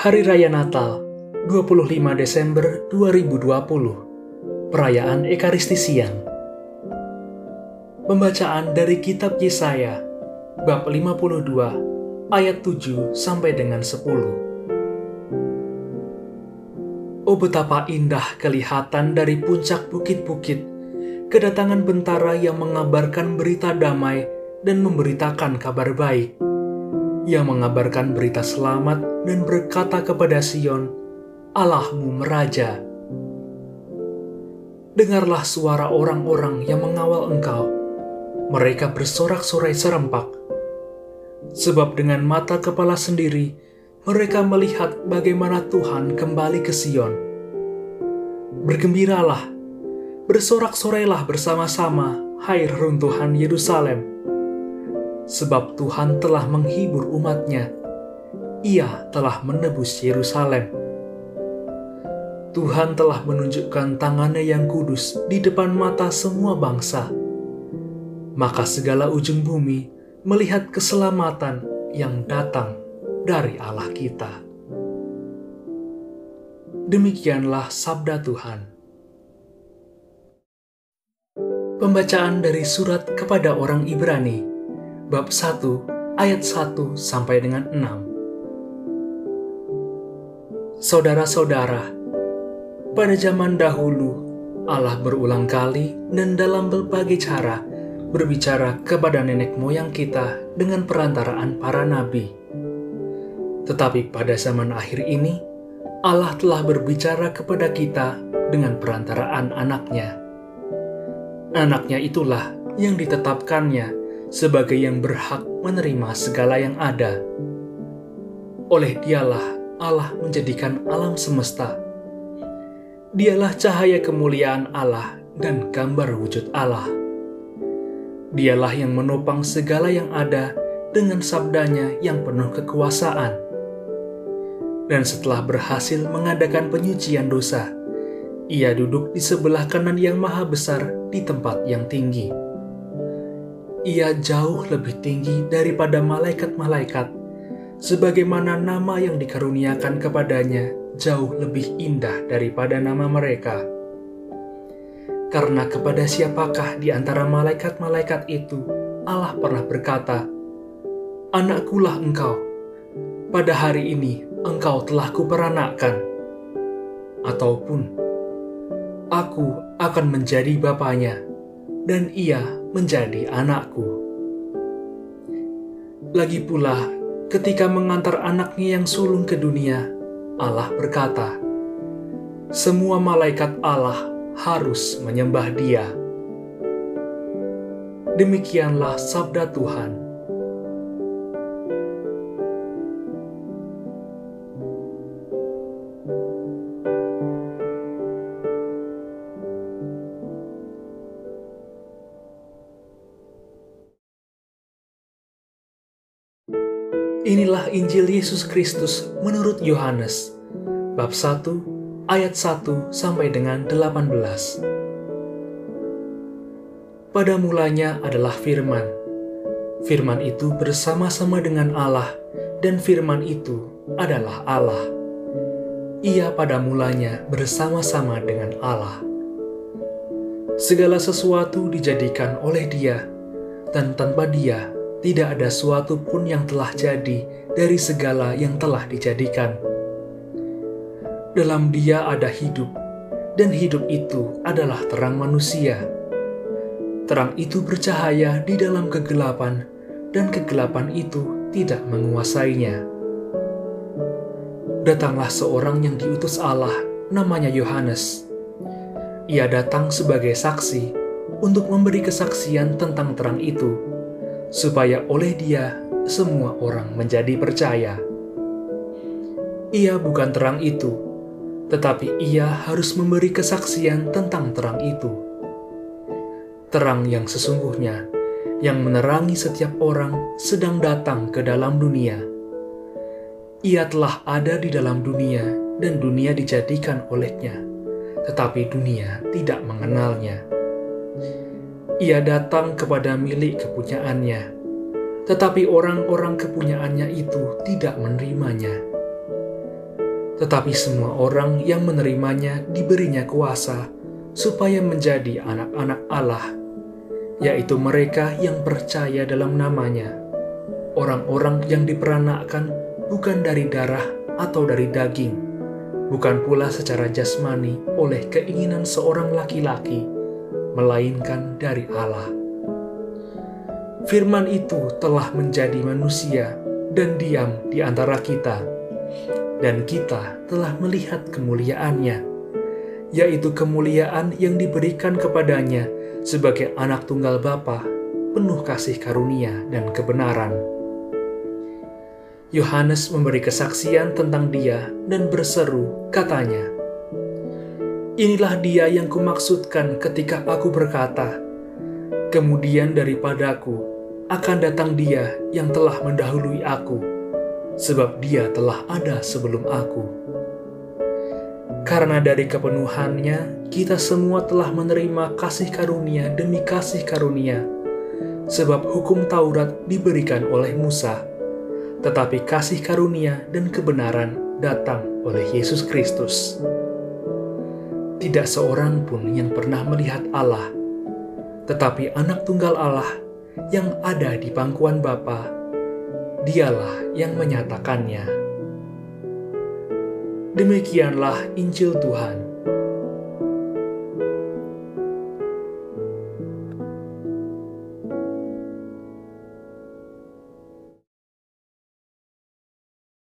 Hari Raya Natal, 25 Desember 2020, Perayaan Ekaristi Siang. Pembacaan dari Kitab Yesaya, bab 52, ayat 7 sampai dengan 10. Oh betapa indah kelihatan dari puncak bukit-bukit, kedatangan bentara yang mengabarkan berita damai dan memberitakan kabar baik yang mengabarkan berita selamat dan berkata kepada Sion, Allahmu meraja. Dengarlah suara orang-orang yang mengawal engkau. Mereka bersorak-sorai serempak. Sebab dengan mata kepala sendiri, mereka melihat bagaimana Tuhan kembali ke Sion. Bergembiralah, bersorak-sorailah bersama-sama, hai runtuhan Yerusalem sebab Tuhan telah menghibur umatnya. Ia telah menebus Yerusalem. Tuhan telah menunjukkan tangannya yang kudus di depan mata semua bangsa. Maka segala ujung bumi melihat keselamatan yang datang dari Allah kita. Demikianlah sabda Tuhan. Pembacaan dari surat kepada orang Ibrani bab 1 ayat 1 sampai dengan 6. Saudara-saudara, pada zaman dahulu Allah berulang kali dan dalam berbagai cara berbicara kepada nenek moyang kita dengan perantaraan para nabi. Tetapi pada zaman akhir ini, Allah telah berbicara kepada kita dengan perantaraan anaknya. Anaknya itulah yang ditetapkannya sebagai yang berhak menerima segala yang ada. Oleh dialah Allah menjadikan alam semesta. Dialah cahaya kemuliaan Allah dan gambar wujud Allah. Dialah yang menopang segala yang ada dengan sabdanya yang penuh kekuasaan. Dan setelah berhasil mengadakan penyucian dosa, ia duduk di sebelah kanan yang maha besar di tempat yang tinggi ia jauh lebih tinggi daripada malaikat-malaikat, sebagaimana nama yang dikaruniakan kepadanya jauh lebih indah daripada nama mereka. Karena kepada siapakah di antara malaikat-malaikat itu Allah pernah berkata, Anakkulah engkau, pada hari ini engkau telah kuperanakkan. Ataupun, Aku akan menjadi bapaknya, dan ia menjadi anakku. Lagi pula, ketika mengantar anaknya yang sulung ke dunia, Allah berkata, "Semua malaikat Allah harus menyembah Dia." Demikianlah sabda Tuhan. Inilah Injil Yesus Kristus menurut Yohanes, bab 1, ayat 1 sampai dengan 18. Pada mulanya adalah firman. Firman itu bersama-sama dengan Allah, dan firman itu adalah Allah. Ia pada mulanya bersama-sama dengan Allah. Segala sesuatu dijadikan oleh Dia, dan tanpa Dia tidak ada suatu pun yang telah jadi dari segala yang telah dijadikan. Dalam Dia ada hidup, dan hidup itu adalah terang manusia. Terang itu bercahaya di dalam kegelapan, dan kegelapan itu tidak menguasainya. Datanglah seorang yang diutus Allah, namanya Yohanes. Ia datang sebagai saksi untuk memberi kesaksian tentang terang itu supaya oleh dia semua orang menjadi percaya. Ia bukan terang itu, tetapi ia harus memberi kesaksian tentang terang itu. Terang yang sesungguhnya, yang menerangi setiap orang sedang datang ke dalam dunia. Ia telah ada di dalam dunia dan dunia dijadikan olehnya, tetapi dunia tidak mengenalnya ia datang kepada milik kepunyaannya, tetapi orang-orang kepunyaannya itu tidak menerimanya. tetapi semua orang yang menerimanya diberinya kuasa supaya menjadi anak-anak Allah, yaitu mereka yang percaya dalam namanya, orang-orang yang diperanakkan bukan dari darah atau dari daging, bukan pula secara jasmani oleh keinginan seorang laki-laki, melainkan dari Allah. Firman itu telah menjadi manusia dan diam di antara kita, dan kita telah melihat kemuliaannya, yaitu kemuliaan yang diberikan kepadanya sebagai anak tunggal Bapa, penuh kasih karunia dan kebenaran. Yohanes memberi kesaksian tentang dia dan berseru, katanya, Inilah dia yang kumaksudkan ketika aku berkata, Kemudian daripadaku akan datang dia yang telah mendahului aku, sebab dia telah ada sebelum aku. Karena dari kepenuhannya, kita semua telah menerima kasih karunia demi kasih karunia, sebab hukum Taurat diberikan oleh Musa, tetapi kasih karunia dan kebenaran datang oleh Yesus Kristus. Tidak seorang pun yang pernah melihat Allah, tetapi Anak Tunggal Allah yang ada di pangkuan Bapa, dialah yang menyatakannya. Demikianlah Injil Tuhan.